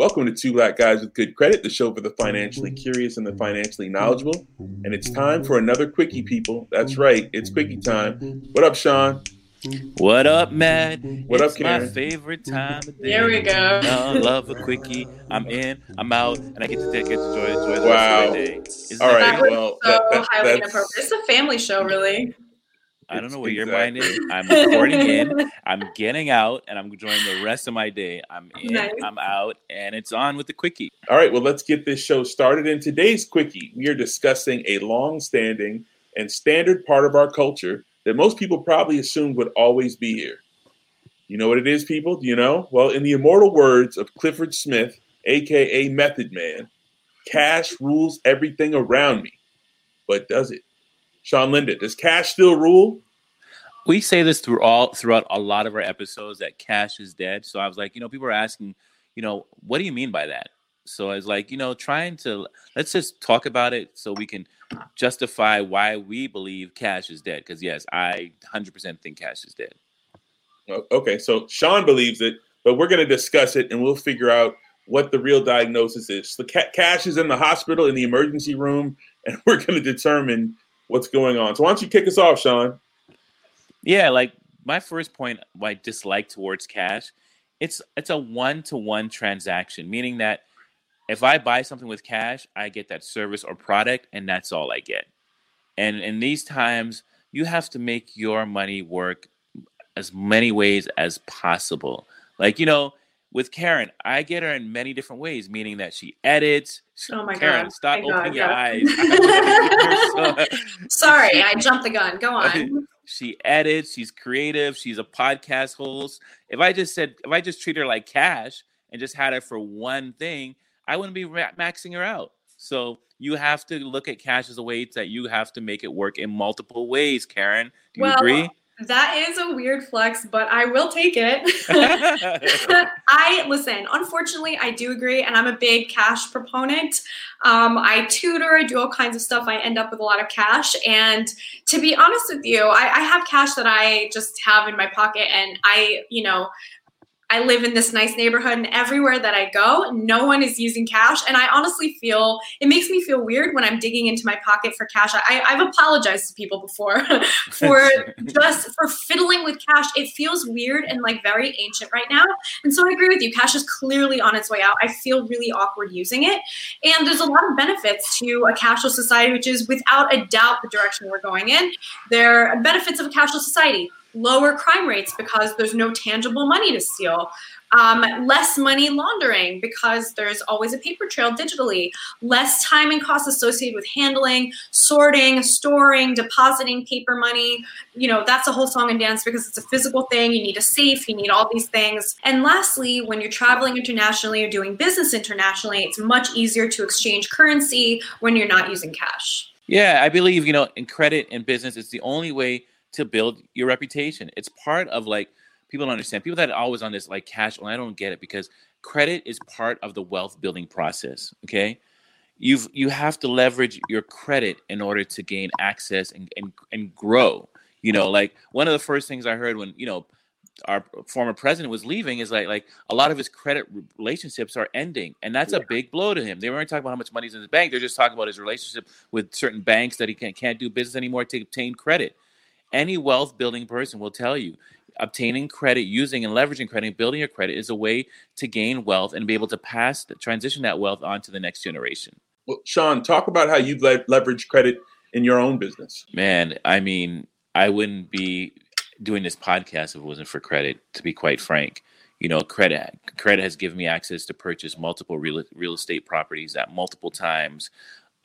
Welcome to Two Black Guys with Good Credit, the show for the financially curious and the financially knowledgeable. And it's time for another quickie, people. That's right, it's quickie time. What up, Sean? What up, Matt? What it's up, Keren? my favorite time of day. There we go. I love a quickie. I'm in, I'm out, and I get to get to enjoy, enjoy the Wow. rest of the day. Isn't All that right, That great? was well, so that- that- highly that's- inappropriate. It's a family show, really. I don't know what where your mind is. I'm recording in, I'm getting out, and I'm enjoying the rest of my day. I'm in, Nice. I'm out, and it's on with the quickie. All right, well, let's get this show started. In today's quickie, we are discussing a long-standing and standard part of our culture that most people probably assumed would always be here. You know what it is, people? Do you know? Well, in the immortal words of Clifford Smith, aka Method Man, cash rules everything around me. But does it? Sean Linda, does cash still rule? we say this through all throughout a lot of our episodes that cash is dead. So I was like, you know, people are asking, you know, what do you mean by that? So I was like, you know, trying to let's just talk about it so we can justify why we believe cash is dead. Because yes, I 100% think cash is dead. Okay, so Sean believes it, but we're going to discuss it and we'll figure out what the real diagnosis is. The ca- cash is in the hospital in the emergency room, and we're going to determine what's going on. So why don't you kick us off, Sean? Yeah, like my first point, my dislike towards cash, it's it's a one to one transaction, meaning that if I buy something with cash, I get that service or product, and that's all I get. And in these times, you have to make your money work as many ways as possible. Like you know, with Keren, I get her in many different ways, meaning that she edits. Oh my Keren, God. stop My God, opening your yeah. eyes. Sorry, I jumped the gun. Go on. she edits she's creative she's a podcast host if i just said if i just treat her like cash and just had her for one thing i wouldn't be maxing her out so you have to look at cash as a way that you have to make it work in multiple ways keren do you Well, agree That is a weird flex, but I will take it. I listen. Unfortunately, I do agree, and I'm a big cash proponent. Um, I tutor, I do all kinds of stuff. I end up with a lot of cash, and to be honest with you, I, I have cash that I just have in my pocket, and I, you know. I live in this nice neighborhood, and everywhere that I go, no one is using cash. And I honestly feel it makes me feel weird when I'm digging into my pocket for cash. I, I've apologized to people before for just for fiddling with cash. It feels weird and like very ancient right now. And so I agree with you. Cash is clearly on its way out. I feel really awkward using it. And there's a lot of benefits to a cashless society, which is without a doubt the direction we're going in. There are benefits of a cashless society. Lower crime rates because there's no tangible money to steal. Um, less money laundering because there's always a paper trail digitally. Less time and costs associated with handling, sorting, storing, depositing paper money. You know, that's a whole song and dance because it's a physical thing. You need a safe, you need all these things. And lastly, when you're traveling internationally or doing business internationally, it's much easier to exchange currency when you're not using cash. Yeah, I believe, you know, in credit and business, it's the only way to build your reputation. It's part of like people don't understand. People that are always on this like cash, well, I don't get it because credit is part of the wealth building process. Okay, you've you have to leverage your credit in order to gain access and and, and grow. You know, like one of the first things I heard when you know our former president was leaving is like like a lot of his credit relationships are ending and that's a big blow to him they weren't talking about how much money's in his bank they're just talking about his relationship with certain banks that he can't, can't do business anymore to obtain credit any wealth building person will tell you obtaining credit using and leveraging credit building your credit is a way to gain wealth and be able to pass transition that wealth on to the next generation well, sean talk about how you've le- leveraged credit in your own business man i mean i wouldn't be doing this podcast if it wasn't for credit. To be quite frank, you know, credit credit has given me access to purchase multiple real real estate properties at multiple times.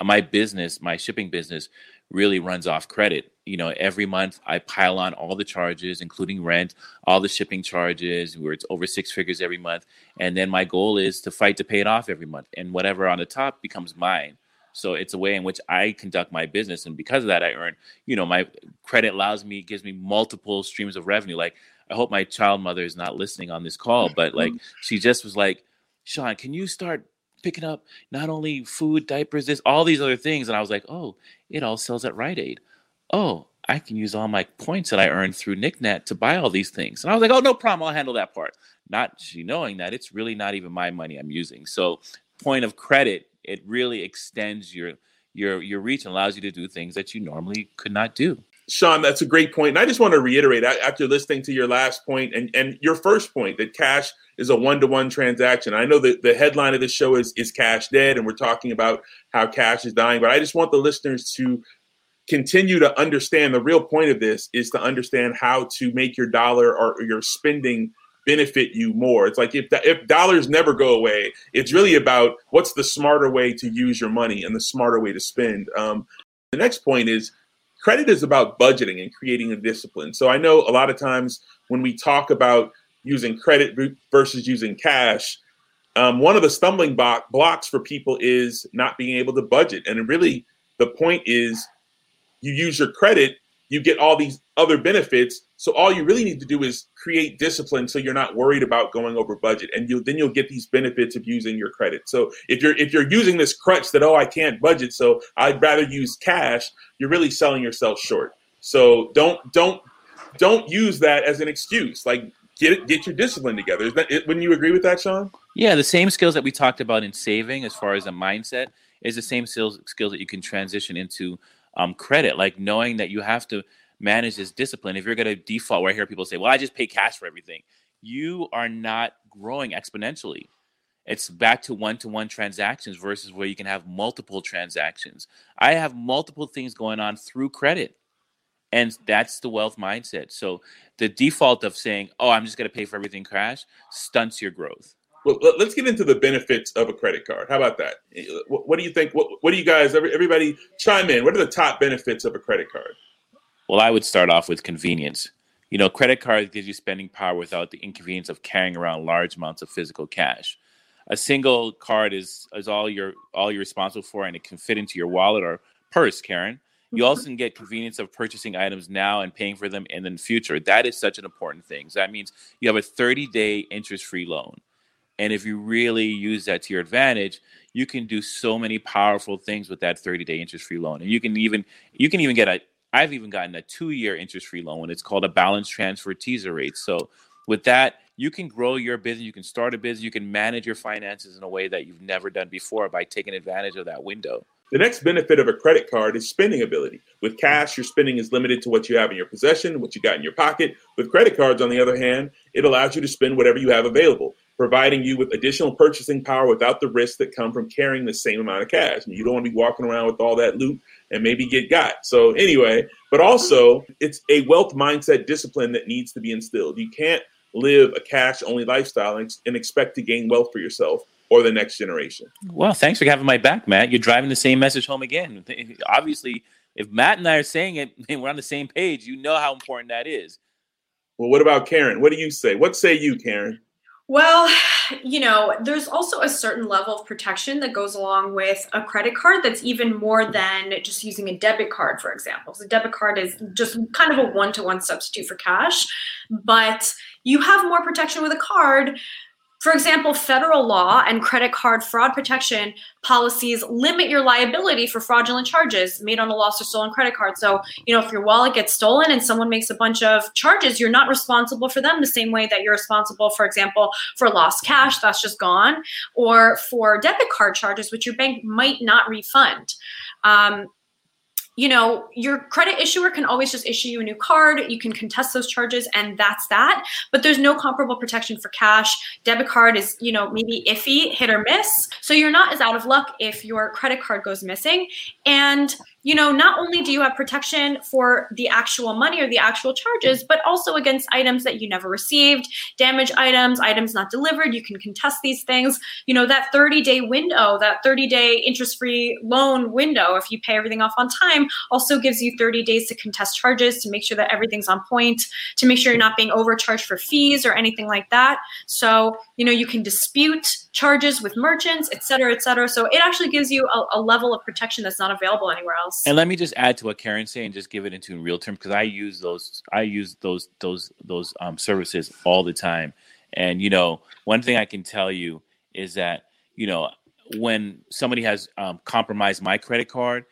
My business, my shipping business, really runs off credit. You know, every month I pile on all the charges, including rent, all the shipping charges, where it's over six figures every month. And then my goal is to fight to pay it off every month. And whatever on the top becomes mine. So it's a way in which I conduct my business, and because of that, I earn. You know, my credit allows me, gives me multiple streams of revenue. Like I hope my child mother is not listening on this call, but like mm-hmm. she just was like, Sean, can you start picking up not only food, diapers, this, all these other things? And I was like, oh, it all sells at Rite Aid. Oh, I can use all my points that I earned through NickNet to buy all these things. And I was like, oh, no problem. I'll handle that part. Not knowing that it's really not even my money I'm using. So, point of credit it really extends your your your reach and allows you to do things that you normally could not do. Sean, that's a great point. And I just want to reiterate after listening to your last point and, and your first point that cash is a one to one transaction. I know that the headline of the show is Is Cash Dead? And we're talking about how cash is dying. But I just want the listeners to continue to understand the real point of this is to understand how to make your dollar or your spending benefit you more. It's like if if dollars never go away, it's really about what's the smarter way to use your money and the smarter way to spend. Um, the next point is credit is about budgeting and creating a discipline. So I know a lot of times when we talk about using credit versus using cash, um, one of the stumbling block, blocks for people is not being able to budget. And really, the point is you use your credit you get all these other benefits. So all you really need to do is create discipline so you're not worried about going over budget and you then you'll get these benefits of using your credit. So if you're if you're using this crutch that oh I can't budget so I'd rather use cash, you're really selling yourself short. So don't don't don't use that as an excuse. Like get get your discipline together. Is that it, wouldn't you agree with that, Sean? Yeah, the same skills that we talked about in saving as far as a mindset is the same skills skills that you can transition into um, credit, like knowing that you have to manage this discipline. If you're going to default, where I hear people say, "Well, I just pay cash for everything," you are not growing exponentially. It's back to one-to-one transactions versus where you can have multiple transactions. I have multiple things going on through credit, and that's the wealth mindset. So the default of saying, "Oh, I'm just going to pay for everything cash," stunts your growth. Well, let's get into the benefits of a credit card. How about that? What, do you think? What, what do you guys? Everybody, chime in. What are the top benefits of a credit card? Well, I would start off with convenience. You know, credit cards gives you spending power without the inconvenience of carrying around large amounts of physical cash. A single card is is all you're all you're responsible for, and it can fit into your wallet or purse, Keren. You mm-hmm. also can get convenience of purchasing items now and paying for them in the future. That is such an important thing. So that means you have a 30 day interest free loan. And if you really use that to your advantage, you can do so many powerful things with that 30 day interest free loan. And you can even you can even get a I've even gotten a two year interest free loan. and It's called a balance transfer teaser rate. So with that, you can grow your business, you can start a business, you can manage your finances in a way that you've never done before by taking advantage of that window. The next benefit of a credit card is spending ability. With cash, your spending is limited to what you have in your possession, what you got in your pocket. With credit cards, on the other hand, it allows you to spend whatever you have available providing you with additional purchasing power without the risks that come from carrying the same amount of cash. And you don't want to be walking around with all that loot and maybe get got. So, anyway, but also it's a wealth mindset discipline that needs to be instilled. You can't live a cash only lifestyle and, and expect to gain wealth for yourself or the next generation. Well, thanks for having my back, Matt. You're driving the same message home again. Obviously, if Matt and I are saying it and we're on the same page, you know how important that is. Well, what about Keren? What do you say? What say you, Keren? Well, you know, there's also a certain level of protection that goes along with a credit card that's even more than just using a debit card, for example. So, debit card is just kind of a one to one substitute for cash, but you have more protection with a card for example, federal law and credit card fraud protection policies limit your liability for fraudulent charges made on a lost or stolen credit card. So, you know, if your wallet gets stolen and someone makes a bunch of charges, you're not responsible for them the same way that you're responsible, for example, for lost cash that's just gone, or for debit card charges, which your bank might not refund. Um, you know, your credit issuer can always just issue you a new card. You can contest those charges, and that's that. But there's no comparable protection for cash. Debit card is, you know, maybe iffy, hit or miss. So you're not as out of luck if your credit card goes missing. And you know, not only do you have protection for the actual money or the actual charges, but also against items that you never received, damaged items, items not delivered. You can contest these things. You know, that 30 day window, that 30 day interest free loan window, if you pay everything off on time, also gives you 30 days to contest charges to make sure that everything's on point, to make sure you're not being overcharged for fees or anything like that. So, you know, you can dispute charges with merchants, et cetera, et cetera. So it actually gives you a, a level of protection that's not available anywhere else. And let me just add to what Keren said and just give it into real terms because I use those I use those those those um, services all the time. And you know, one thing I can tell you is that you know when somebody has um, compromised my credit card,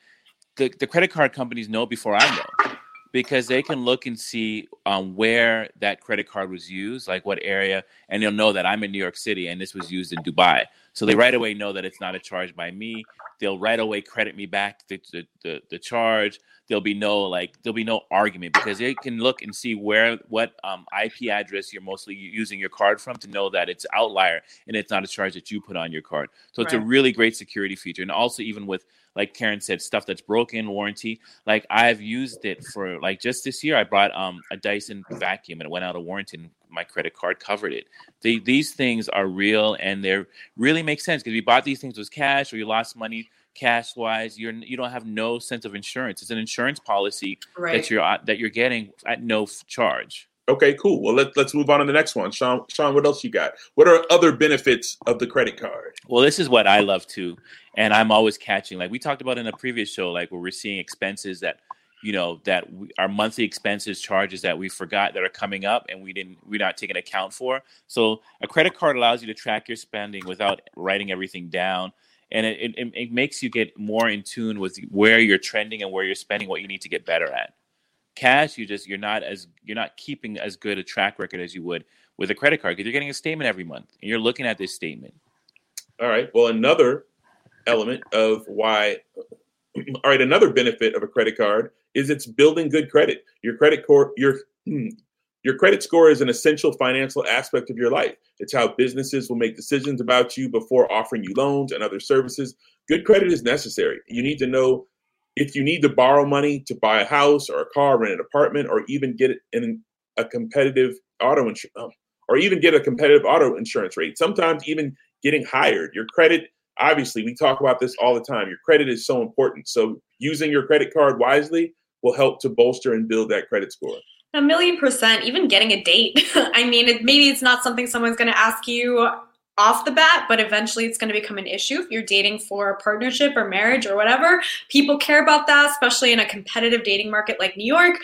the, the credit card companies know before I know because they can look and see um, where that credit card was used, like what area, and they'll know that I'm in New York City and this was used in Dubai. So they right away know that it's not a charge by me. They'll right away credit me back the, the, the, the charge. There'll be no like there'll be no argument because they can look and see where what um, IP address you're mostly using your card from to know that it's outlier and it's not a charge that you put on your card. So it's a really great security feature. And also even with like Keren said, stuff that's broken, warranty. Like I've used it for like just this year, I bought um, a Dyson vacuum and it went out of warranty. And my credit card covered it. They, these things are real and they really make sense because you bought these things with cash or you lost money cash wise. You're you don't have no sense of insurance. It's an insurance policy Right. that you're uh, that you're getting at no f- charge. Okay, cool. Well, let, let's move on to the next one. Sean, Sean, what else you got? What are other benefits of the credit card? Well, this is what I love too, and I'm always catching. Like we talked about in a previous show, like where we're seeing expenses that, you know, that we, our monthly expenses charges that we forgot that are coming up, and we didn't, we're not taking account for. So a credit card allows you to track your spending without writing everything down, and it it, it makes you get more in tune with where you're trending and where you're spending, what you need to get better at. Cash, you just you're not as you're not keeping as good a track record as you would with a credit card because you're getting a statement every month and you're looking at this statement. All right. Well, another element of why, all right, another benefit of a credit card is it's building good credit. Your credit core, your hmm, your credit score is an essential financial aspect of your life. It's how businesses will make decisions about you before offering you loans and other services. Good credit is necessary. You need to know if you need to borrow money to buy a house or a car, rent an apartment, or even get in a competitive auto insurance, oh, or even get a competitive auto insurance rate. Sometimes even getting hired. Your credit, obviously, we talk about this all the time. Your credit is so important. So using your credit card wisely will help to bolster and build that credit score. A million percent, even getting a date. I mean, it, maybe it's not something someone's going to ask you off the bat, but eventually it's going to become an issue if you're dating for a partnership or marriage or whatever. People care about that, especially in a competitive dating market like New York.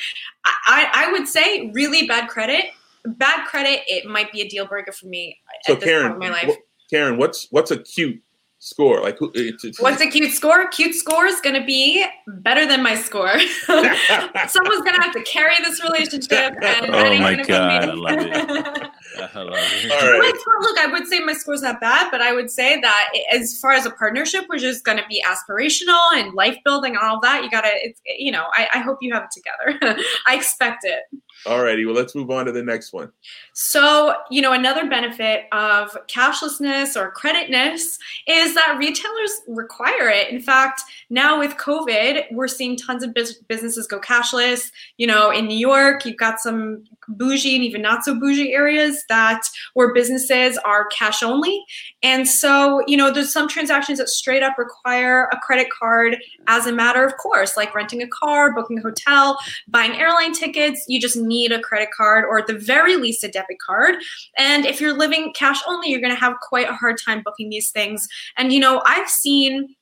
I, I, would say really bad credit. Bad credit, it might be a deal breaker for me So at this Keren, point in my life. wh- Keren, what's what's a cute score? Like who? Eh, it's, it's, What's a cute score? Cute score is going to be better than my score. Someone's going to have to carry this relationship. And Oh my God. I love it. I love it. all right. My score- look, I would say my score's not bad, but I would say that as far as a partnership, which is going to be aspirational and life building and all that, you got to, you know, I, I hope you have it together. I expect it. All righty. Well, let's move on to the next one. So, you know, another benefit of cashlessness or creditness is that retailers require it. In fact, now with COVID, we're seeing tons of businesses go cashless. You know, in New York, you've got some bougie and even not so bougie areas that where businesses are cash only. And so, you know, there's some transactions that straight up require a credit card as a matter of course, like renting a car, booking a hotel, buying airline tickets. You just need a credit card or at the very least a debit card. And if you're living cash only, you're going to have quite a hard time booking these things. And, you know, I've seen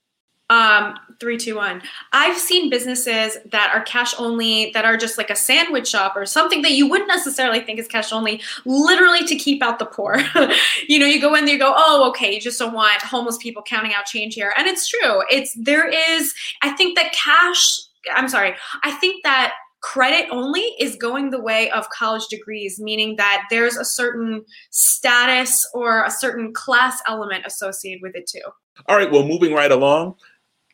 um, three, two, one. I've seen businesses that are cash only, that are just like a sandwich shop or something that you wouldn't necessarily think is cash only, literally to keep out the poor. you know, you go in there, you go, oh, okay, you just don't want homeless people counting out change here. And it's true. It's there is, I think that cash, I'm sorry, I think that credit only is going the way of college degrees, meaning that there's a certain status or a certain class element associated with it too. All right, well, moving right along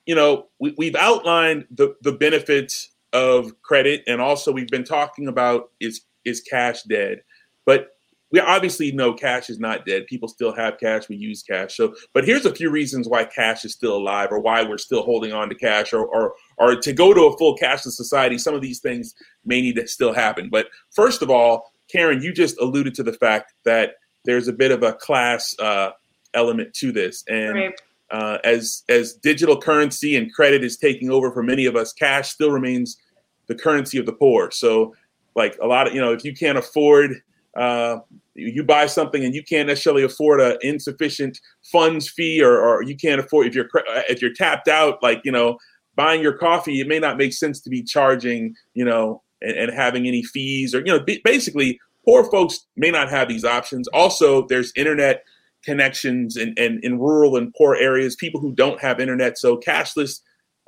you know, we, we've outlined the, the benefits of credit, and also we've been talking about is is cash dead, but we obviously know cash is not dead. People still have cash. We use cash. So, but here's a few reasons why cash is still alive, or why we're still holding on to cash, or or or to go to a full cashless society. Some of these things may need to still happen. But first of all, Keren, you just alluded to the fact that there's a bit of a class uh, element to this, and right uh, as as digital currency and credit is taking over for many of us, cash still remains the currency of the poor. So, like a lot of you know, if you can't afford, uh, you buy something and you can't necessarily afford an insufficient funds fee, or, or you can't afford if you're if you're tapped out, like you know, buying your coffee, it may not make sense to be charging, you know, and, and having any fees or you know, basically, poor folks may not have these options. Also, there's internet connections in, in, in rural and poor areas, people who don't have internet. So cashless,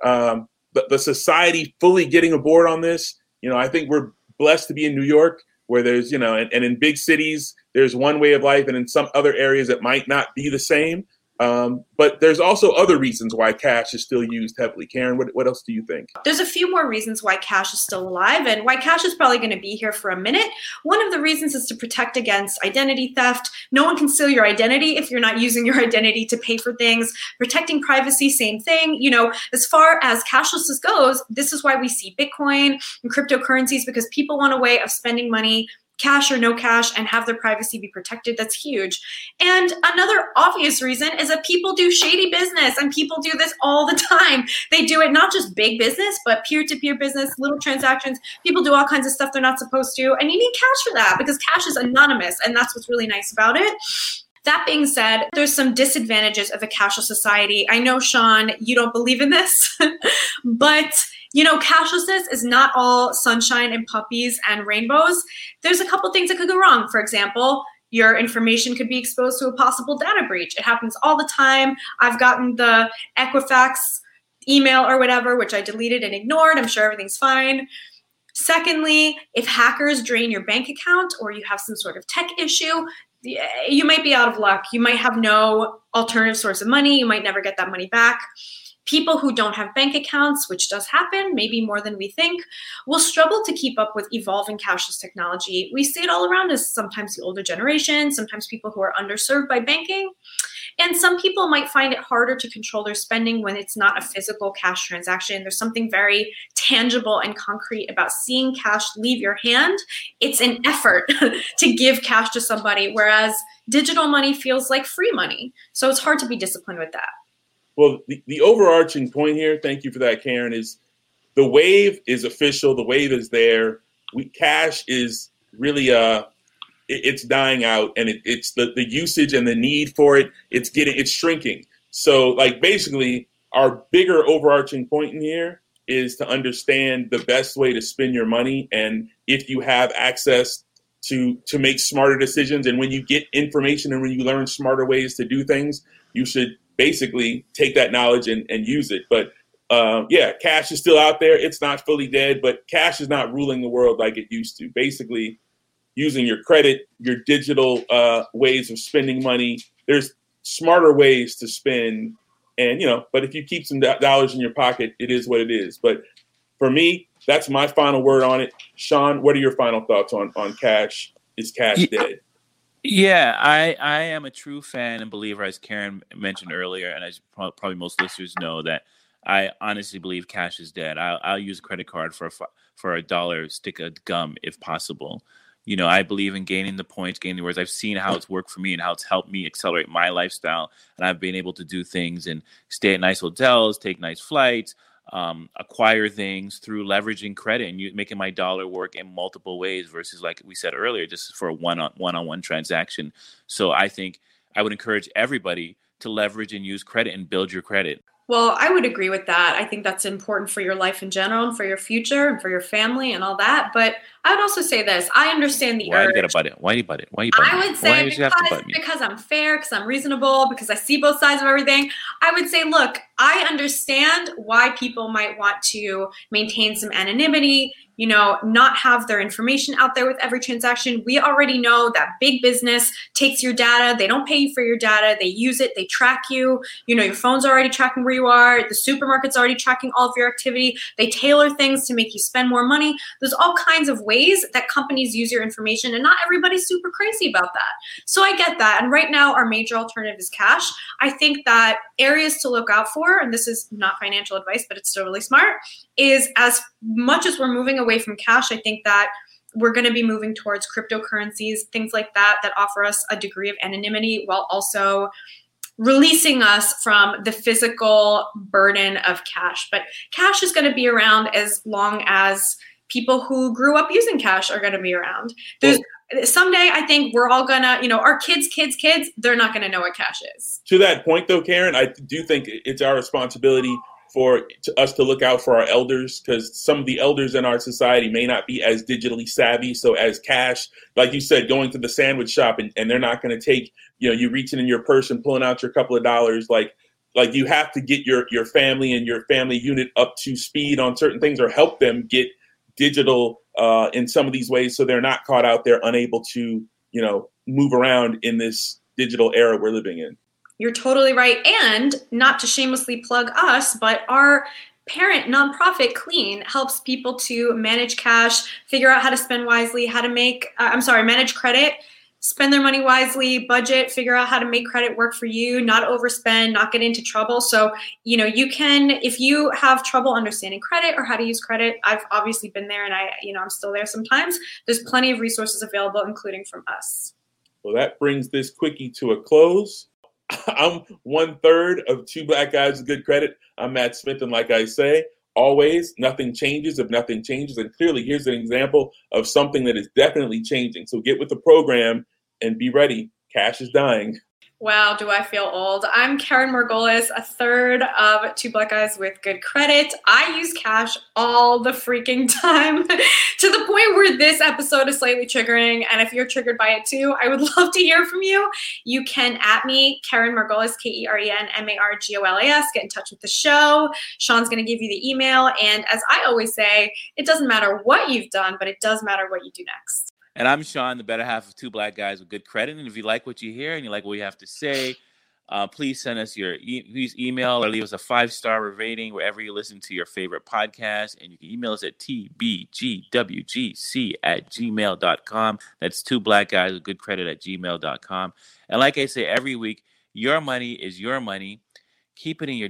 um, the, the society fully getting aboard on this. You know, I think we're blessed to be in New York where there's, you know, and, and in big cities, there's one way of life, and in some other areas, it might not be the same. Um, but there's also other reasons why cash is still used heavily. Keren, what, what else do you think? There's a few more reasons why cash is still alive and why cash is probably going to be here for a minute. One of the reasons is to protect against identity theft. No one can steal your identity if you're not using your identity to pay for things. Protecting privacy, same thing. You know, as far as cashlessness goes, this is why we see Bitcoin and cryptocurrencies because people want a way of spending money cash or no cash and have their privacy be protected. That's huge. And another obvious reason is that people do shady business and people do this all the time. They do it not just big business, but peer to peer business, little transactions. People do all kinds of stuff they're not supposed to. And you need cash for that because cash is anonymous. And that's what's really nice about it. That being said, there's some disadvantages of a cashless society. I know, Sean, you don't believe in this, but you know, cashlessness is not all sunshine and puppies and rainbows. There's a couple things that could go wrong. For example, your information could be exposed to a possible data breach. It happens all the time. I've gotten the Equifax email or whatever, which I deleted and ignored. I'm sure everything's fine. Secondly, if hackers drain your bank account or you have some sort of tech issue, you might be out of luck. You might have no alternative source of money. You might never get that money back. People who don't have bank accounts, which does happen, maybe more than we think, will struggle to keep up with evolving cashless technology. We see it all around us, sometimes the older generation, sometimes people who are underserved by banking. And some people might find it harder to control their spending when it's not a physical cash transaction. There's something very tangible and concrete about seeing cash leave your hand. It's an effort to give cash to somebody, whereas digital money feels like free money. So it's hard to be disciplined with that. Well, the, the overarching point here, thank you for that, Keren, is the wave is official. The wave is there. We cash is really uh it, it's dying out, and it, it's the the usage and the need for it. It's getting it's shrinking. So like basically, our bigger overarching point in here is to understand the best way to spend your money, and if you have access to to make smarter decisions, and when you get information and when you learn smarter ways to do things, you should basically take that knowledge and, and use it. But um, yeah, cash is still out there. It's not fully dead, but cash is not ruling the world like it used to. Basically, using your credit, your digital uh, ways of spending money. There's smarter ways to spend, and you know. But if you keep some dollars in your pocket, it is what it is. But for me, that's my final word on it. Sean, what are your final thoughts on on cash? Is cash yeah. dead? Yeah, I, I am a true fan and believer, as Keren mentioned earlier, and as probably most listeners know, that I honestly believe cash is dead. I'll, I'll use a credit card for a, for a dollar stick of gum if possible. you know, I believe in gaining the points, gaining the words. I've seen how it's worked for me and how it's helped me accelerate my lifestyle. And I've been able to do things and stay at nice hotels, take nice flights, um, acquire things through leveraging credit and you, making my dollar work in multiple ways versus, like we said earlier, just for a one on one on one transaction. So I think I would encourage everybody to leverage and use credit and build your credit. Well, I would agree with that. I think that's important for your life in general and for your future and for your family and all that. But I would also say this: I understand the Why urge. you gotta butt it? Why you butt it? Why you butt I would say Why would you have to because, because I'm fair, because I'm reasonable, because I see both sides of everything. I would say, look, I understand why people might want to maintain some anonymity, you know, not have their information out there with every transaction. We already know that big business takes your data. They don't pay you for your data. They use it. They track you. You know, your phone's already tracking where you are. The supermarket's already tracking all of your activity. They tailor things to make you spend more money. There's all kinds of ways that companies use your information, and not everybody's super crazy about that. So I get that. And right now, our major alternative is cash. I think that areas to look out for, and this is not financial advice, but it's still really smart, is as much as we're moving away from cash, I think that we're going to be moving towards cryptocurrencies, things like that, that offer us a degree of anonymity while also releasing us from the physical burden of cash. But cash is going to be around as long as people who grew up using cash are going to be around. There's someday I think we're all gonna, you know, our kids, kids, kids, they're not gonna know what cash is. To that point, though, Keren, I do think it's our responsibility for to us to look out for our elders because some of the elders in our society may not be as digitally savvy. So, as cash, like you said, going to the sandwich shop and, and they're not going to take, you know, you reaching in your purse and pulling out your couple of dollars, like. Like you have to get your your family and your family unit up to speed on certain things, or help them get digital uh, in some of these ways, so they're not caught out there unable to, you know, move around in this digital era we're living in. You're totally right. And not to shamelessly plug us, but our parent nonprofit clean helps people to manage cash figure out how to spend wisely how to make uh, i'm sorry manage credit spend their money wisely budget figure out how to make credit work for you not overspend not get into trouble so you know you can if you have trouble understanding credit or how to use credit i've obviously been there and i you know i'm still there sometimes there's plenty of resources available including from us Well, that brings this quickie to a close. I'm one third of two black guys with good credit. I'm Matt Smith, and like I say, always nothing changes if nothing changes. And clearly, here's an example of something that is definitely changing. So get with the program and be ready. Cash is dying. Wow, do I feel old? I'm Keren Margolis, a third of Two Black Guys with Good Credit. I use cash all the freaking time to the point where this episode is slightly triggering. And if you're triggered by it too, I would love to hear from you. You can at me, Keren Margolis, K E R E N M A R G O L A S. Get in touch with the show. Sean's going to give you the email. And as I always say, it doesn't matter what you've done, but it does matter what you do next. And I'm Sean, the better half of two black guys with good credit. And if you like what you hear and you like what we have to say, uh, please send us your e- please email or leave us a five star rating wherever you listen to your favorite podcast. And you can email us at tbgwgc at gmail.com. That's two black guys with good credit at gmail.com. And like I say every week, your money is your money. Keep it in your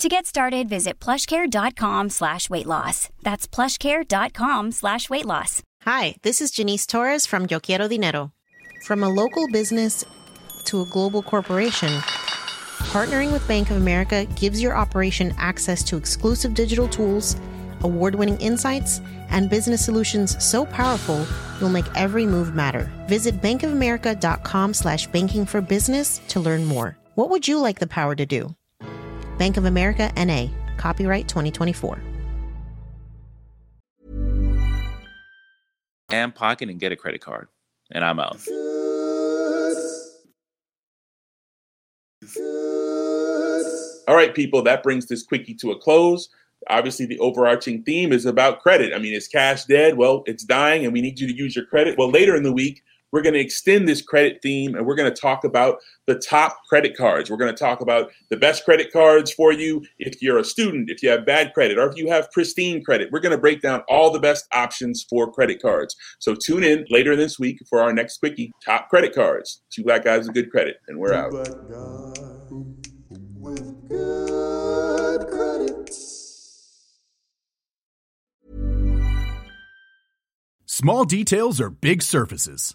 To get started, visit plushcare.com slash weight loss. That's plushcare.com slash weight loss. Hi, this is Janice Torres from Yo Quiero Dinero. From a local business to a global corporation, partnering with Bank of America gives your operation access to exclusive digital tools, award winning insights, and business solutions so powerful you'll make every move matter. Visit bankofamerica.com slash banking for business to learn more. What would you like the power to do? Bank of America NA, copyright 2024. And pocket and get a credit card. And I'm out. All right, people, that brings this quickie to a close. Obviously, the overarching theme is about credit. I mean, is cash dead? Well, it's dying, and we need you to use your credit. Well, later in the week, we're going to extend this credit theme and we're going to talk about the top credit cards. We're going to talk about the best credit cards for you if you're a student, if you have bad credit, or if you have pristine credit. We're going to break down all the best options for credit cards. So tune in later this week for our next quickie top credit cards. Two black guys with good credit, and we're out. Small details are big surfaces.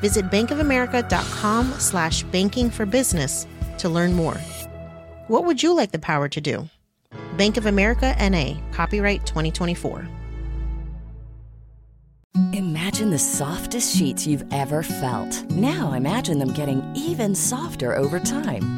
Visit bankofamerica.com slash banking for business to learn more. What would you like the power to do? Bank of America NA, copyright 2024. Imagine the softest sheets you've ever felt. Now imagine them getting even softer over time.